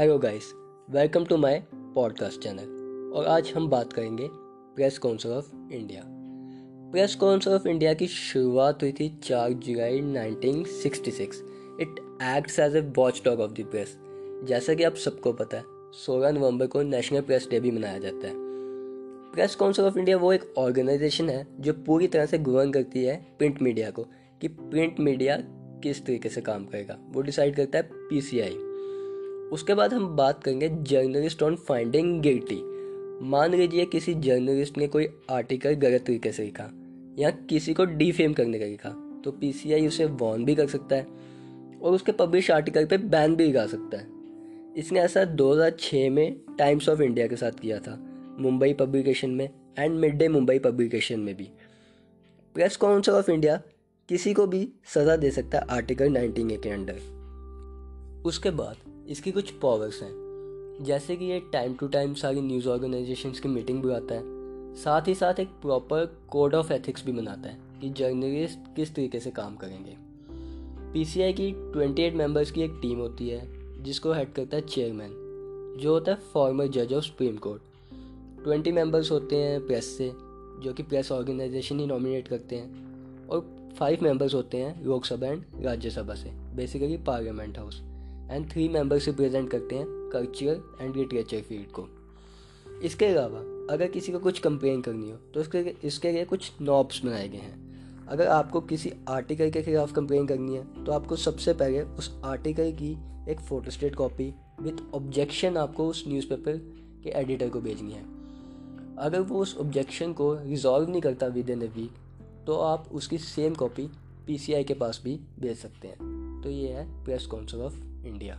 Hello guys welcome to my podcast channel और आज हम बात करेंगे press council of India press council of India की शुरुआत हुई थी 4 जुलाई 1966 it acts as a watch dog of the press जैसा कि आप सबको पता है 16 नवंबर को नेशनल प्रेस डे भी मनाया जाता है। प्रेस काउंसिल ऑफ़ इंडिया वो एक ऑर्गेनाइजेशन है जो पूरी तरह से गवर्न करती है प्रिंट मीडिया को कि प्रिंट मीडिया किस तरीके से काम करेगा। वो डिसाइड करता है पीसीआई उसके बाद हम बात करेंगे जर्नलिस्ट ऑन फाइंडिंग गिल्टी मान लीजिए किसी जर्नलिस्ट ने कोई आर्टिकल गलत तरीके से लिखा, या किसी को डीफेम करने का लिखा तो पीसीआई उसे वॉर्न भी कर सकता है, और उसके पब्लिश आर्टिकल पे बैन भी लगा सकता है। इसने ऐसा 2006 में टाइम्स ऑफ़ इंडिया के साथ किया था, मुंबई पब्लिकेशन में and mid day Mumbai publication में भी। प्रेस काउंसिल ऑफ़ इंडिया किसी को भी सज़ा दे सकता है आर्टिकल 19 के अंडर। उसके बाद इसकी कुछ पावर्स हैं। जैसे कि ये टाइम टू टाइम सारी न्यूज़ ऑर्गेनाइजेशंस की मीटिंग बुलाता है। साथ ही साथ एक प्रॉपर कोड ऑफ़ एथिक्स भी बनाता है कि जर्नलिस्ट किस तरीके से काम करेंगे। पीसीआई की 28 मेंबर्स की एक टीम होती है, जिसको हेड करता है चेयरमैन जो होता है फॉर्मर जज ऑफ़ सुप्रीम कोर्ट 20 मेंबर्स होते हैं प्रेस से, जो कि प्रेस ऑर्गेनाइजेशन ही नॉमिनेट करते हैं। और फाइव मेंबर्स होते हैं लोकसभा एंड राज्यसभा से basically parliament house and three members represent करते हैं कल्चरल एंड लिटरेचर फ़ील्ड को। इसके अलावा, अगर किसी को कुछ कंप्लेन करनी हो तो इसके इसके लिए कुछ नॉब्स बनाए गए हैं। अगर आपको किसी आर्टिकल के खिलाफ कंप्लेन करनी है तो आपको सबसे पहले उस आर्टिकल की एक फोटोस्टेट कॉपी विथ ऑब्जेक्शन आपको उस न्यूज़पेपर के एडिटर को भेजनी है। अगर वो उस ऑब्जेक्शन को रिजॉल्व नहीं करता विद इन ए वीक तो आप उसकी सेम कॉपी पीसीआई के पास भी भेज सकते हैं। तो ये है प्रेस काउंसिल ऑफ़ इंडिया।